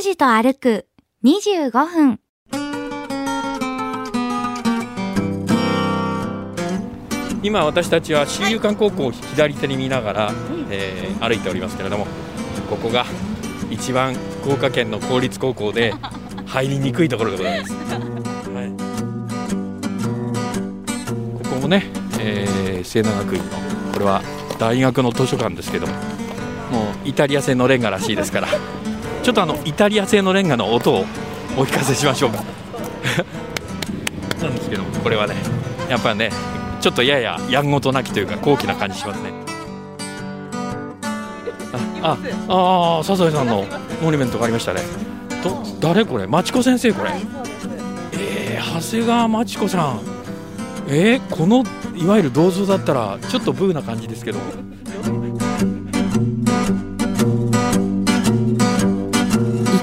拓司と歩く25分。今私たちは周遊館高校を左手に見ながら、えー歩いておりますけれどもここが一番福岡県の公立高校で 入りにくいところでございます、はい、ここもね、えー、末永学院のこれは大学の図書館ですけどももうイタリア製のレンガらしいですからちょっとあのイタリア製のレンガの音をお聞かせしましょうか。なんですけどもこれはねやっぱりねちょっとやややんごとなきというか高貴な感じしますね。あああサザエさんのモニュメントがありましたね。と誰これ？まちこ先生これ？えー、長谷川まちこさん。えー、このいわゆる銅像だったらちょっとブーな感じですけど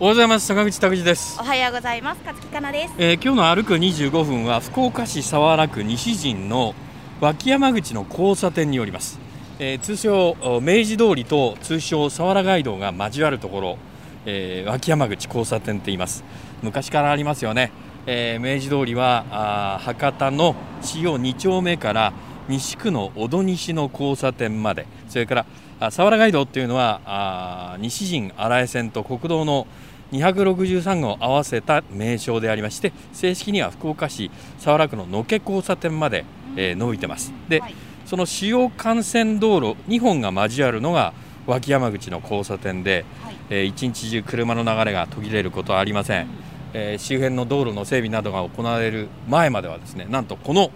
おはようございます。坂口拓司です。お、はようございます。勝木かなです。えー今日の歩く25分は福岡市早良区西陣の脇山口の交差点によります、えー通称お明治通りと通称早良街道が交わるところ、えー脇山口交差点と言います。昔からありますよね、えー明治通りはあー博多の市央2丁目から西区の小戸西の交差点まで。それからあ早良街道っていうのはあー西陣荒江線と国道の263号を合わせた名称でありまして正式には福岡市早良区の野毛交差点まで、えー伸びてます。で、はい。その主要幹線道路2本が交わるのが脇山口の交差点で、はい。えー一日中車の流れが途切れることはありません、えー周辺の道路の整備などが行われる前まではですねなんとこの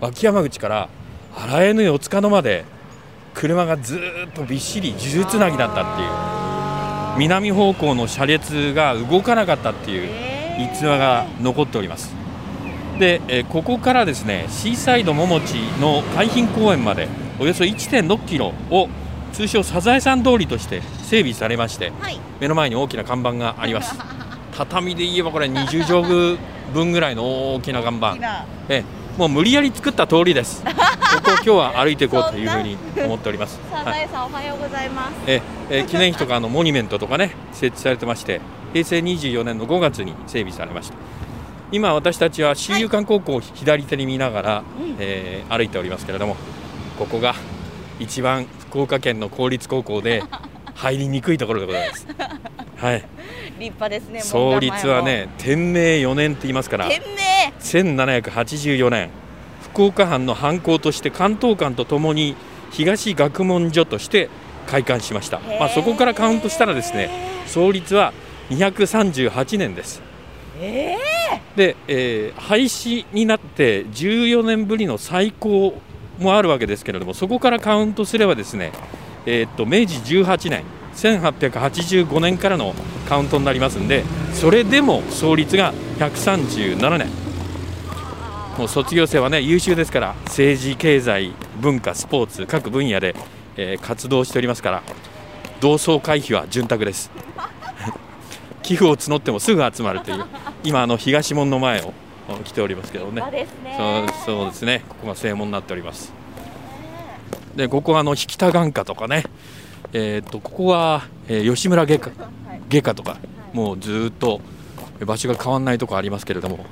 脇山口から荒江の四つ角まで車がずーっとびっしり数珠つなぎだったっていう。南方向の車列が動かなかったっていう逸話が残っております。で、えーここからですねシーサイド桃地の海浜公園までおよそ1.6キロを通称サザエさん通りとして整備されましてはい。目の前に大きな看板があります。畳で言えばこれ20畳分分ぐらいの大きな看板。な。ええもう無理やり作った通りです を今日は歩いていこうというふうに思っております。はい。さん、おはようございます。ええー記念碑とかあのモニュメントとかね設置されてまして平成24年の5月に整備されました。今私たちは周遊館高校を左手に見ながら、うん。えー歩いておりますけれどもここが一番福岡県の公立高校で 入りにくいところでございます。はい。立派ですね。創立はね天明4年って言いますから。天1784年福岡藩の藩校として関東館とともに東学問所として開館しました、まあ、そこからカウントしたらですね創立は238年です。明。えで、えー廃止になって14年ぶりの再興もあるわけですけれどもそこからカウントすればですね、えーっと明治18年1885年からのカウントになりますんでそれでも創立が137年もう卒業生はね優秀ですから政治経済文化スポーツ各分野で、えー活動しておりますから同窓会費は潤沢です。寄付を募ってもすぐ集まるという今あの東門の前を来ておりますけどー、ね。そうそうですね。ここが正門になっております。でここはあの引田眼科とかね。えーっとここは、えー吉村外科外科とかもうずーっと場所が変わらないとこありますけれども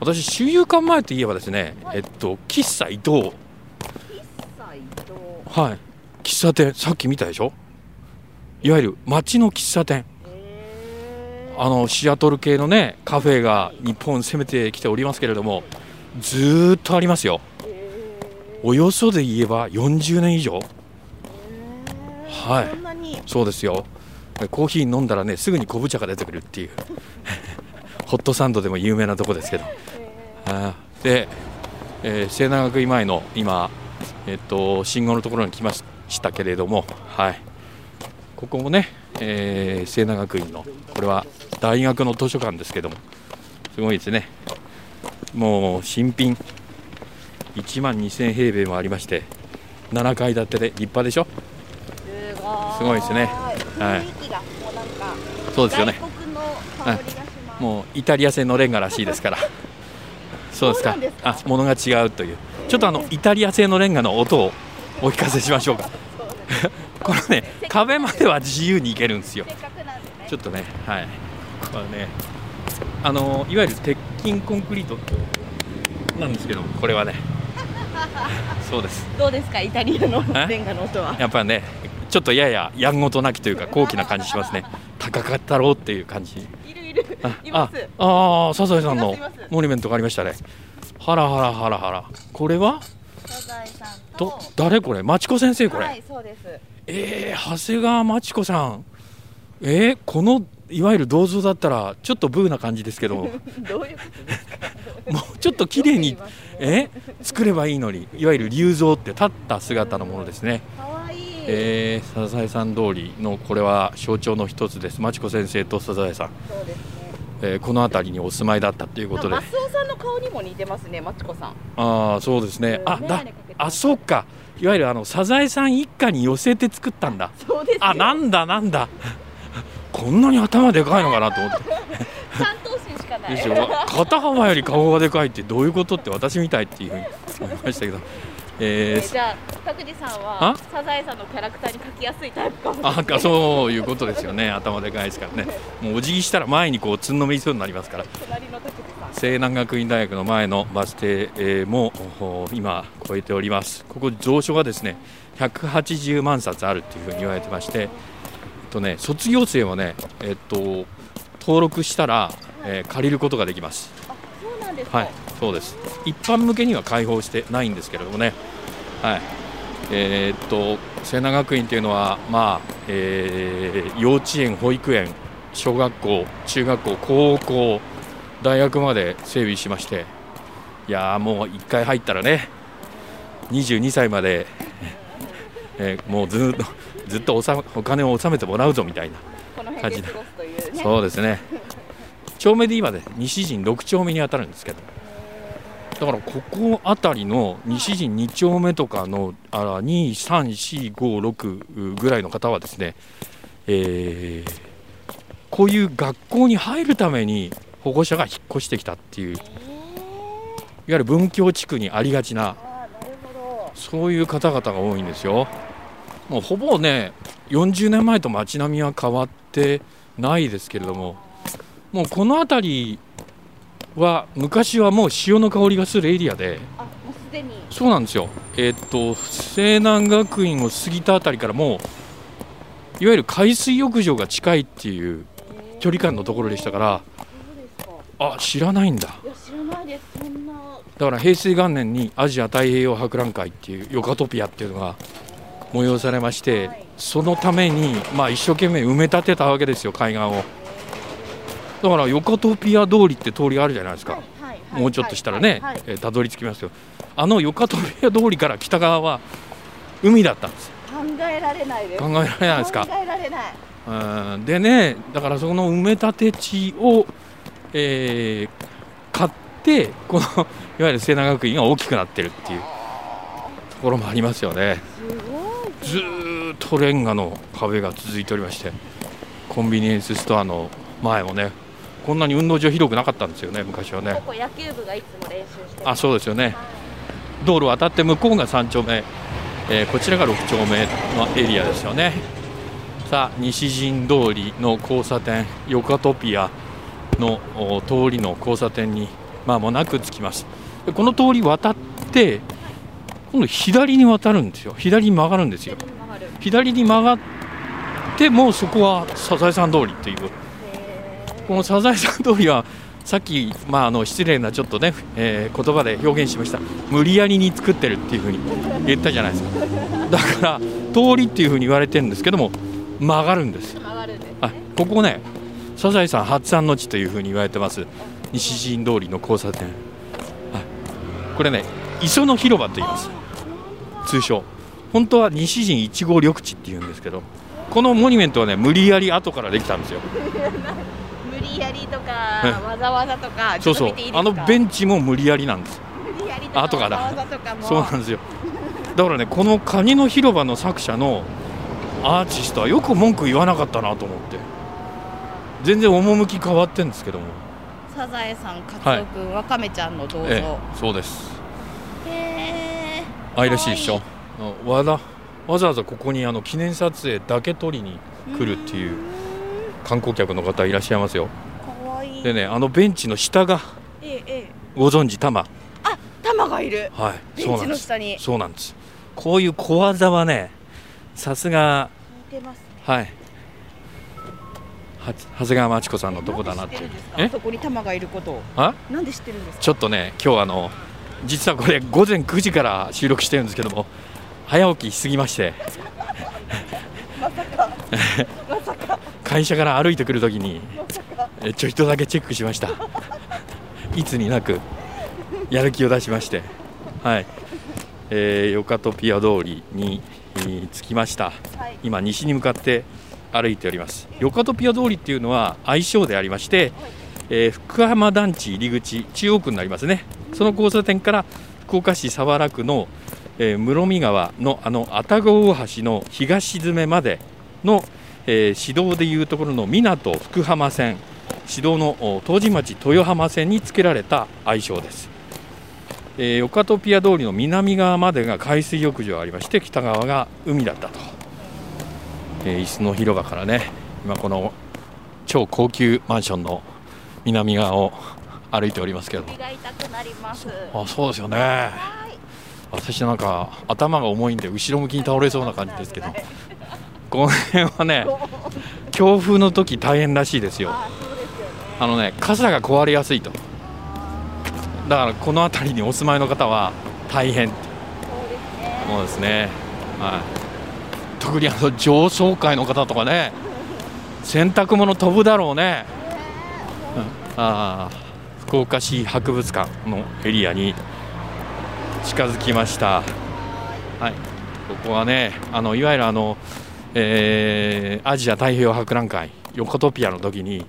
私周遊館前といえばですねえっと喫茶伊藤はい。喫茶店。さっき見たでしょ？いわゆる街の喫茶店。あのシアトル系のねカフェが日本攻めてきておりますけれどもずーっとありますよ。およそで言えば40年以上。はい。そうですよ。コーヒー飲んだらねすぐに昆布茶が出てくるっていうホットサンドでも有名なとこですけど。あーで、えー、西南学院前の今、えっと信号のところに来ましたけれどもはい。ここもね、えー、清南学院のこれは大学の図書館ですけどもすごいですね。もう新品。1万2000平米もありまして7階建てで立派でしょ？すごい。ですね。はい。そうですよねもうイタリア製のレンガらしいですから。そうですか。あ物が違うという。ちょっとあのイタリア製のレンガの音をお聞かせしましょうか。このね壁までは自由に行けるんですよ。ちょっとねはい。これねあのいわゆる鉄筋コンクリートなんですけどこれはね。そうです。どうですか？イタリアのレンガの音は。やっぱりねちょっとやややんごとなきというか高貴な感じしますね。高かったろうっていう感じあああサザエさんのモニュメントがありましたね。はらはらはらはらこれは？と誰これ？まちこ先生これ。はいえー、長谷川まちこさん。えー、このいわゆる銅像だったらちょっとブーな感じですけど。もうちょっと綺麗にえ？作ればいいのにいわゆる龍像って立った姿のものですね。えー、サザエさん通りのこれは象徴の一つです。まちこ先生とサザエさん、えーこの辺りにお住まいだったということで。マスオさんの顔にも似てますねマチコさん。ああそうですね。あうんだあそうか。いわゆるあのサザエさん一家に寄せて作ったんだ。そうですよ。あなんだなんだ。こんなに頭でかいのかなと思って。三頭身しかない。肩幅より顔がでかいってどういうことって私みたいっていうふうに思いましたけどえーえーじゃあ拓司さんあ？はサザエさんのキャラクターに描きやすいタイプかもしれない。あかそういうことですよね。頭でかいですからね。もうお辞儀したら前にこうつんのめりそうになりますから。西南学院大学の前のバス停えーもお今超えております。ここ蔵書がですね180万冊あるっていうふうに言われてまして、えっとね、卒業生はね、えっと、登録したら、えー借りることができますはいそうです。一般向けには開放してないんですけれどもね。はい。えーっと西南学院というのはまあ、えー幼稚園保育園小学校中学校高校大学まで整備しまして。いやーもう1回入ったらね22歳まで、えーもうずっとずっとおさお金を納めてもらうぞみたいな。この辺で過ごすというね。そうですね町名で今ね西陣6丁目に当たるんですけどだからここあたりの西陣2丁目とかのあ23456ぐらいの方はですね、えーこういう学校に入るために保護者が引っ越してきたっていういわゆる文教地区にありがちなそういう方々が多いんですよ。もうほぼね40年前と街並みは変わってないですけれどももうこの辺りは昔はもう潮の香りがするエリアで。あもうすでに。そうなんですよ。えーっと西南学院を過ぎた辺りからもういわゆる海水浴場が近いっていう距離感のところでしたからそうですか。あ知らないんだ。いや知らないです。そんな。だから平成元年にアジア太平洋博覧会っていうヨカトピアっていうのが催されまして、はい。そのために、まあ、一生懸命埋め立てたわけですよ海岸をだからヨカトピア通りって通りあるじゃないですか、もうちょっとしたらね、えーたどり着きますよ。あのヨカトピア通りから北側は海だったんです考えられないです。考えられないですか？考えられない。うん。でねだからその埋め立て地を、えー買ってこのいわゆる西南学院が大きくなってるっていうところもありますよね。すごい。ずーっとレンガの壁が続いておりましてコンビニエンスストアの前もねこんなに運動場広くなかったんですよね昔はね。ここ野球部がいつも練習してあそうですよね。道路渡って向こうが3丁目、えーこちらが6丁目のエリアですよね。さあ西陣通りの交差点ヨカトピアのお通りの交差点にまもなく着きます。でこの通り渡って今度左に渡るんですよ。左に曲がるんですよ。左に曲がる。左に曲がってもうそこはサザエさん通りっていうこのサザエさん通りはさっき、まあ、あの失礼なちょっとね、えー言葉で表現しました。無理やりに作ってるっていうふうに言ったじゃないですか。だから通りっていうふうに言われてるんですけども曲がるんです。曲がるんですあここねサザエさん発案の地というふうに言われてます。西陣通りの交差点、はい、これね磯の広場と言います。通称。本当は西陣一号緑地っていうんですけどこのモニュメントはね無理やり後からできたんですよ。無理やりとかわざわざとかそうそう。あのベンンチも無理やりなんです。無理やりとからわざわざとかも。そうなんですよ。だからねこのカニの広場の作者のアーティストはよく文句言わなかったなと思って。全然趣変わってんですけども。サザエさんカツオくん、わかめちゃんの銅像。えへえそうです。え愛らしいでしょ。あわざわざわざここにあの記念撮影だけ撮りに来るっていう観光客の方いらっしゃいますよ。でねあのベンチの下がええええ。ご存知玉あ玉がいる。はいベンチそうなんです。の下に。そうなんです。こういう小技はねさすがはい。は長谷川町子さんのとこだなってえ？そこに玉がいることを。あ？なんで知ってるんですか？ちょっとね今日あの実はこれ午前9時から収録してるんですけども早起きしすぎまして。まさか 会社から歩いてくるときに ちょっとだけチェックしました。いつになくやる気を出しまして。はい、えー、ヨカトピア通りに、えー着きました。はい。今西に向かって歩いております。ヨカトピア通りっていうのは愛称でありまして、えー福浜団地入り口中央区になりますね。その交差点から福岡市早良区の、えー室見川のあの愛宕大橋の東詰めまでの、えー市道でいうところの港福浜線。市道のお東神町豊浜線につけられた愛称です。えーヨカトピア通りの南側までが海水浴場がありまして北側が海だったと、えー椅子の広場からね今この超高級マンションの南側を歩いておりますけど首が痛くなります。あそうですよね。はい。私なんか頭が重いんで後ろ向きに倒れそうな感じですけどこの辺はね強風の時大変らしいですよ。あのね傘が壊れやすいと。だからこの辺りにお住まいの方は大変。そうですね。はい、特にあの上層階の方とかね洗濯物飛ぶだろうね、うん。あー福岡市博物館のエリアに近づきました。はい。ここはねあのいわゆるあの、えーアジア太平洋博覧会ヨコトピアの時に、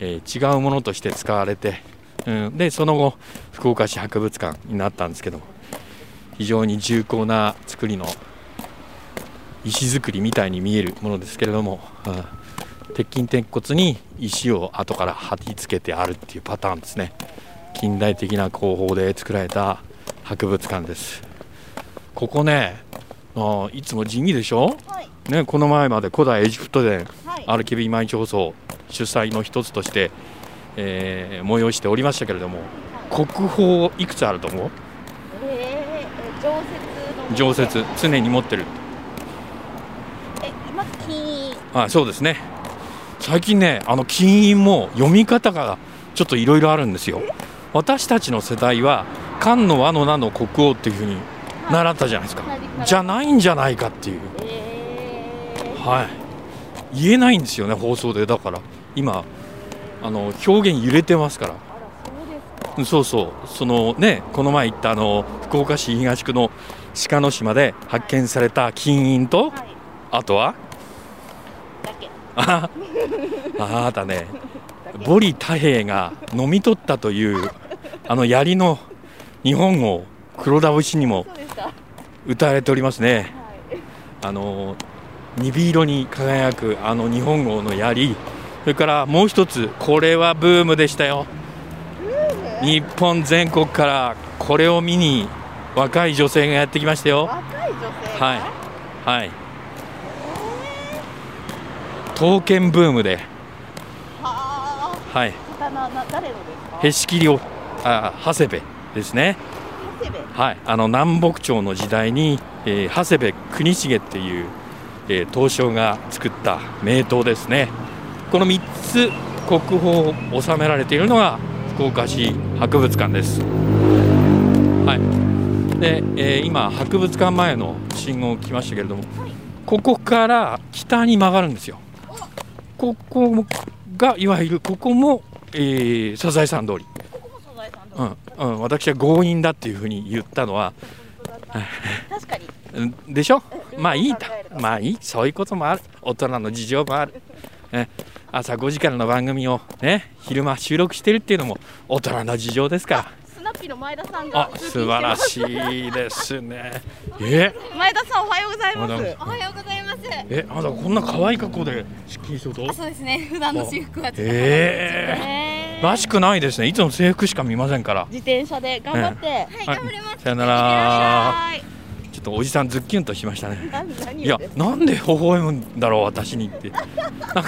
えー違うものとして使われて、うん、でその後福岡市博物館になったんですけど非常に重厚な作りの石造りみたいに見えるものですけれども、うん鉄筋鉄骨に石を後から貼り付けてあるっていうパターンですね。近代的な工法で作られた博物館です。ここねあいつも地味でしょ、はい。ね、この前まで古代エジプト伝はい。アルキビ毎日放送主催の一つとして、えー催しておりましたけれども国宝いくつあると思う？えー、常設の。常設常に持ってる。え今金。あそうですね。最近ねあの金印も読み方がちょっといろいろあるんですよ。私たちの世代は漢の和の名の国王っていうふうに習ったじゃないですか。じゃないんじゃないかっていう。えー、はい。言えないんですよね放送で。だから今あの表現揺れてますから。そうそうそのねこの前行ったあの福岡市東区の鹿の島で発見された金印とはい。あとは？ああなたねボリ太平が飲み取ったというあの槍の日本語黒田節にも歌われておりますね。あの鈍色に輝くあの日本語の槍。それからもう一つこれはブームでしたよ。日本全国からこれを見に若い女性がやってきましたよ。若い女性が？はい。はい。刀剣ブームで。ははい。へし切りをあ長谷部ですね。長谷部。はい。あの南北朝の時代に、えー長谷部国重っていう、えー刀匠が作った名刀ですね。この3つ国宝を収められているのが福岡市博物館です。はい。で、えー今博物館前の信号を来ましたけれどもここから北に曲がるんですよ。ここがいわゆるここも、えーサザエさん通り。うだんうん、私は強引だっていうふうに言ったのは確かに。うんでしょ？まあいいとまあいいそういうこともある。大人の事情もある、ね、朝5時からの番組をね昼間収録してるっていうのも大人の事情ですか。らスナッピの前田さんがあ素晴らしいですね。え？前田さんおはようございます。おはようございます。えあなたこんな可愛い格好で出勤すると？そうですね。普段の私服はえええ。らしくないですね。いつも制服しか見ませんから。自転車で頑張って、はい、はい頑張ります。さよなら。はいちょっとおじさんズッキュンとしましたね。いやなんで微笑むんだろう私にって。なんか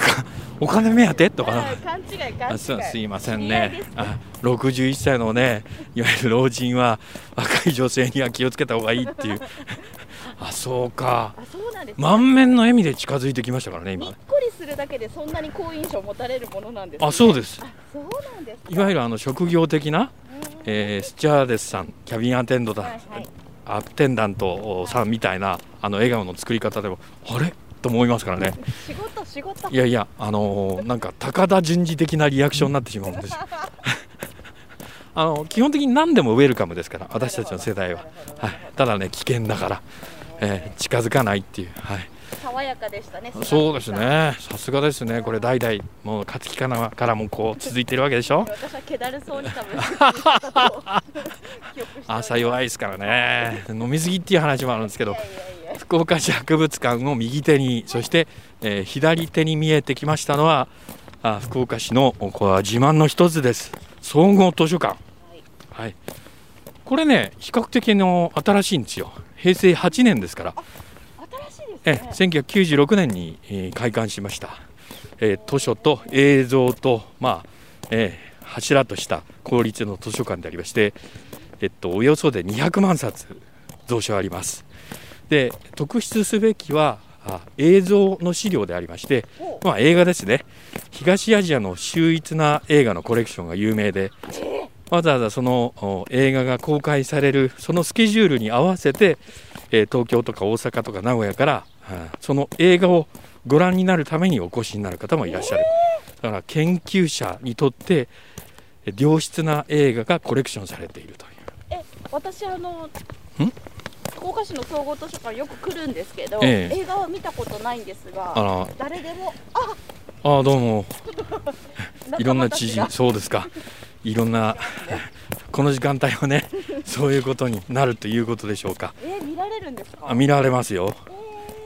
お金目当て？とかなはい勘違い勘違すすいませんね。すあ61歳のねいわゆる老人は若い女性には気をつけた方がいいっていう。あそうか。あそうなんです、満面の笑みで近づいてきましたからね今にっこりするだけでそんなに好印象を持たれるものなんです、ね、あそうです。あそうなんですか。いわゆるあの職業的な、えースチュワーデスさんキャビンアテンドだ、はいはいアテンダントさんみたいなあの笑顔の作り方でもあれ？と思いますからね。仕事仕事。いやいやあのーなんか高田純次的なリアクションになってしまうんです。よ あの基本的に何でもウェルカムですから私たちの世代は、はい、ただね危険だから、えー近づかないっていう、はい、爽やかでしたね。そうですね。さすがですね。これ代々。もう勝木かなからもこう続いてるわけでしょ？私は気だるそうに多分。朝弱いですからね。飲み過ぎっていう話もあるんですけどいやいやいや。福岡市博物館を右手にそして、えー左手に見えてきましたのはあ福岡市のこれは自慢の一つです。総合図書館。はい。これね比較的の新しいんですよ。平成8年ですからえですね1996年に、えー開館しました、えー図書と映像と、まあえー柱とした公立の図書館でありまして、えっと、およそで200万冊蔵書あります。で特筆すべきはあ映像の資料でありまして、まあ、映画ですね。東アジアの秀逸な映画のコレクションが有名でわざわざその映画が公開されるそのスケジュールに合わせて、えー東京とか大阪とか名古屋から、その映画をご覧になるためにお越しになる方もいらっしゃる、だから研究者にとってえ良質な映画がコレクションされているという。え私あの福岡市の総合図書館よく来るんですけど、ええ。映画は見たことないんですが誰でもあああどうも。いろんな知人そうですか。いろんな この時間帯はねそういうことになるということでしょうか。がえ見られるんですか？あ見られますよ。え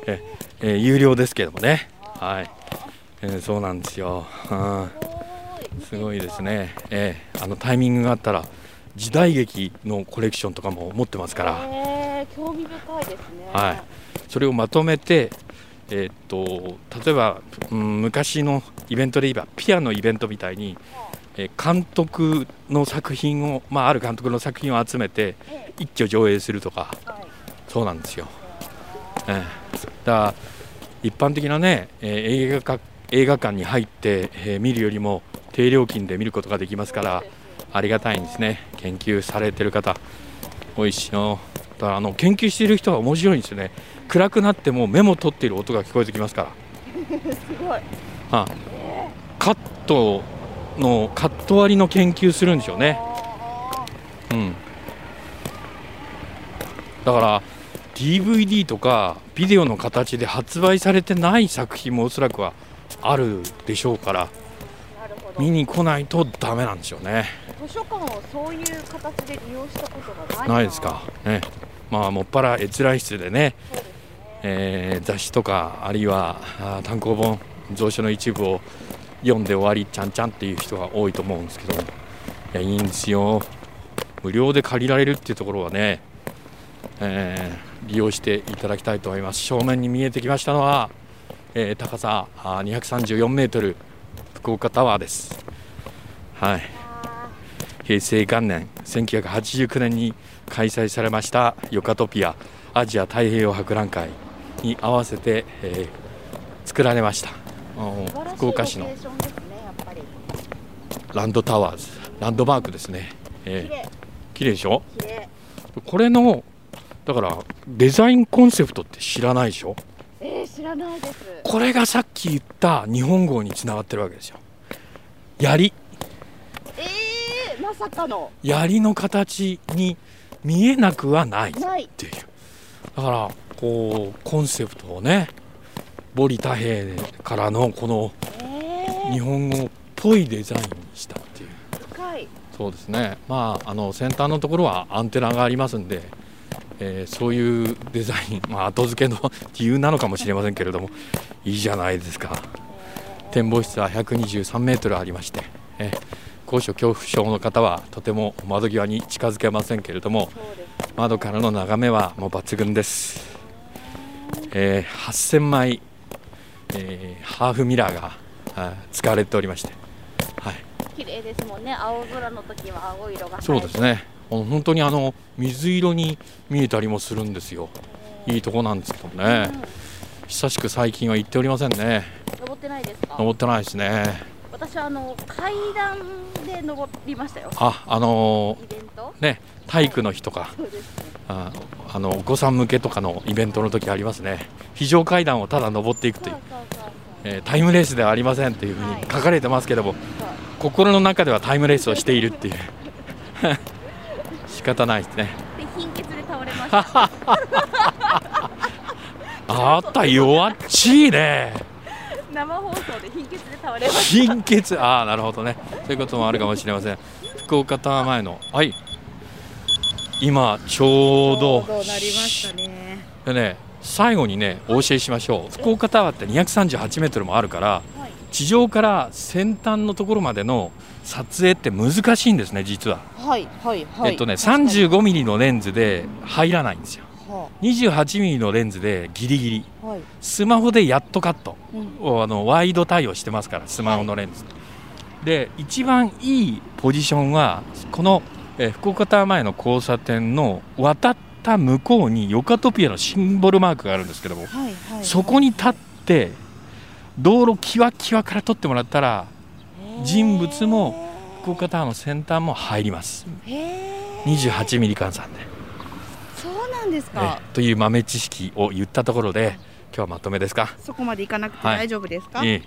えー有料ですけどもね。はい、えーそうなんですよ、うんすごいですね、ええあのタイミングがあったら時代劇のコレクションとかも持ってますから、えー、興味深いですね。はい、それをまとめて、えーっと例えば、うん、昔のイベントで言えばピアノイベントみたいに、えー監督の作品を、まあ、ある監督の作品を集めてえ一挙上映するとか。えはい。そうなんですよ、ええ。だ一般的なね、えー映画館映画館に入って、えー見るよりも低料金で見ることができますからありがたいんですね。研究されてる方。多いしよ。だからあの研究している人は面白いんですよね。暗くなってもメモ取っている音が聞こえてきますから。すごい。あカットのカット割りの研究するんでしょうね。うん。だから DVD とかビデオの形で発売されてない作品もおそらくはあるでしょうから見に来ないとダメなんでしょうね。図書館をそういう形で利用したことがないな。いですか。ね。まあもっぱら閲覧室でねですね。えー雑誌とかあるいは単行本蔵書の一部を読んで終わりちゃんちゃんっていう人が多いと思うんですけどいやいいんですよ。無料で借りられるっていうところはね、えー利用していただきたいと思います。正面に見えてきましたのは、えー高さあー234メートル福岡タワーです。はい。平成元年1989年に開催されましたヨカトピアアジア太平洋博覧会に合わせて、えー作られました。福岡市のランドタワーズランドマークですね、え綺麗。ー綺麗でしょ？これのだからデザインコンセプトって知らないでしょ？えー、知らないです。これがさっき言った日本語につながってるわけですよ。槍。えー、まさかの。槍の形に見えなくはないっていう。だからこうコンセプトをね堀田平からのこの日本語っぽいデザインにしたっていう。深い。そうですね。まああの先端のところはアンテナがありますんで、えーそういうデザイン、まあ、後付けの理由なのかもしれませんけれどもいいじゃないですか。展望室は123メートルありまして、えー高所恐怖症の方はとても窓際に近づけませんけれども窓からの眺めはもう抜群です、えー8000枚、えーハーフミラーが使われておりまして、はい、綺麗ですもんね。青空の時は青色がそうですねほん本当にあの水色に見えたりもするんですよ。いいとこなんですけどもね。久しく最近は行っておりませんね。登ってないですか？登ってないですね。私あの階段で登りましたよ。ああのイベント？ーね体育の日とか。そうですねああのお子さん向けとかのイベントの時ありますね。非常階段をただ登っていくというえータイムレースではありませんというふうに書かれてますけども、そう心の中ではタイムレースをしているっていう 仕方ないですね。で貧血で倒れました。あった弱っちいね。生放送で貧血で倒れました。貧血ああなるほどね。そういうこともあるかもしれません。福岡タワー前のはい。今ちょうど。なりましたね。でね最後にねお教えしましょう。福岡タワーって238メートルもあるからはい地上から先端のところまでの撮影って難しいんですね実は、はいはいはい。えっとね35ミリのレンズで入らないんですよ。は28ミリのレンズでギリギリ。あはい。スマホでやっとカット。うん。をあのワイド対応してますからスマホのレンズ、で一番いいポジションはこの、えー福岡タワー前の交差点の渡った向こうにヨカトピアのシンボルマークがあるんですけども、はいはい。そこに立って道路キワキワから撮ってもらったら人物も福岡タワーの先端も入ります。へえ28ミリ換算で、そうなんですえかという豆知識を言ったところで今日はまとめですか？そこまで行かなくてはい。大丈夫ですか、え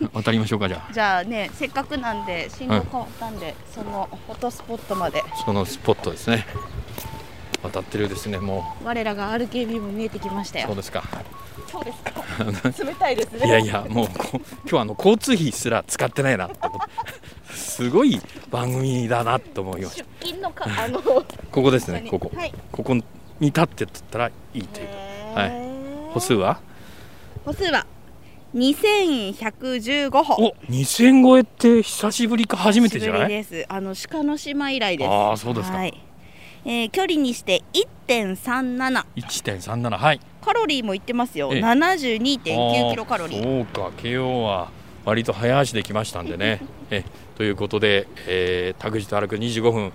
え。渡りましょうかじゃあ。じ ゃあね。せっかくなんで信号変わったんで、そのフォトスポットまで。そのスポットですね渡ってるですねも我らが RKB も見えてきましたよ。うそうですか。そうですか。冷たいですね。いやいやもうこ今日はあの交通費すら使ってないなすごい番組だなと思いました。出勤のかあのここですね ここ。はい。ここに立って撮ったらいいというはい。歩数は？歩数は2115歩。お2000超えって久しぶりか初めてじゃない？です。あの鹿の島以来です。ああそうですか。はいえー距離にして1.37 1.37はい。カロリーもいってますよ。ええ。72.9キロカロリー。そうか。慶応は割と早足で来ましたんでね。えということで、えー、田口と歩く25分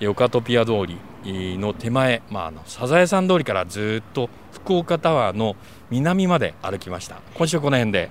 ヨカトピア通りの手前、まあ、あのサザエさん通りからずっと福岡タワーの南まで歩きました。今週はこの辺で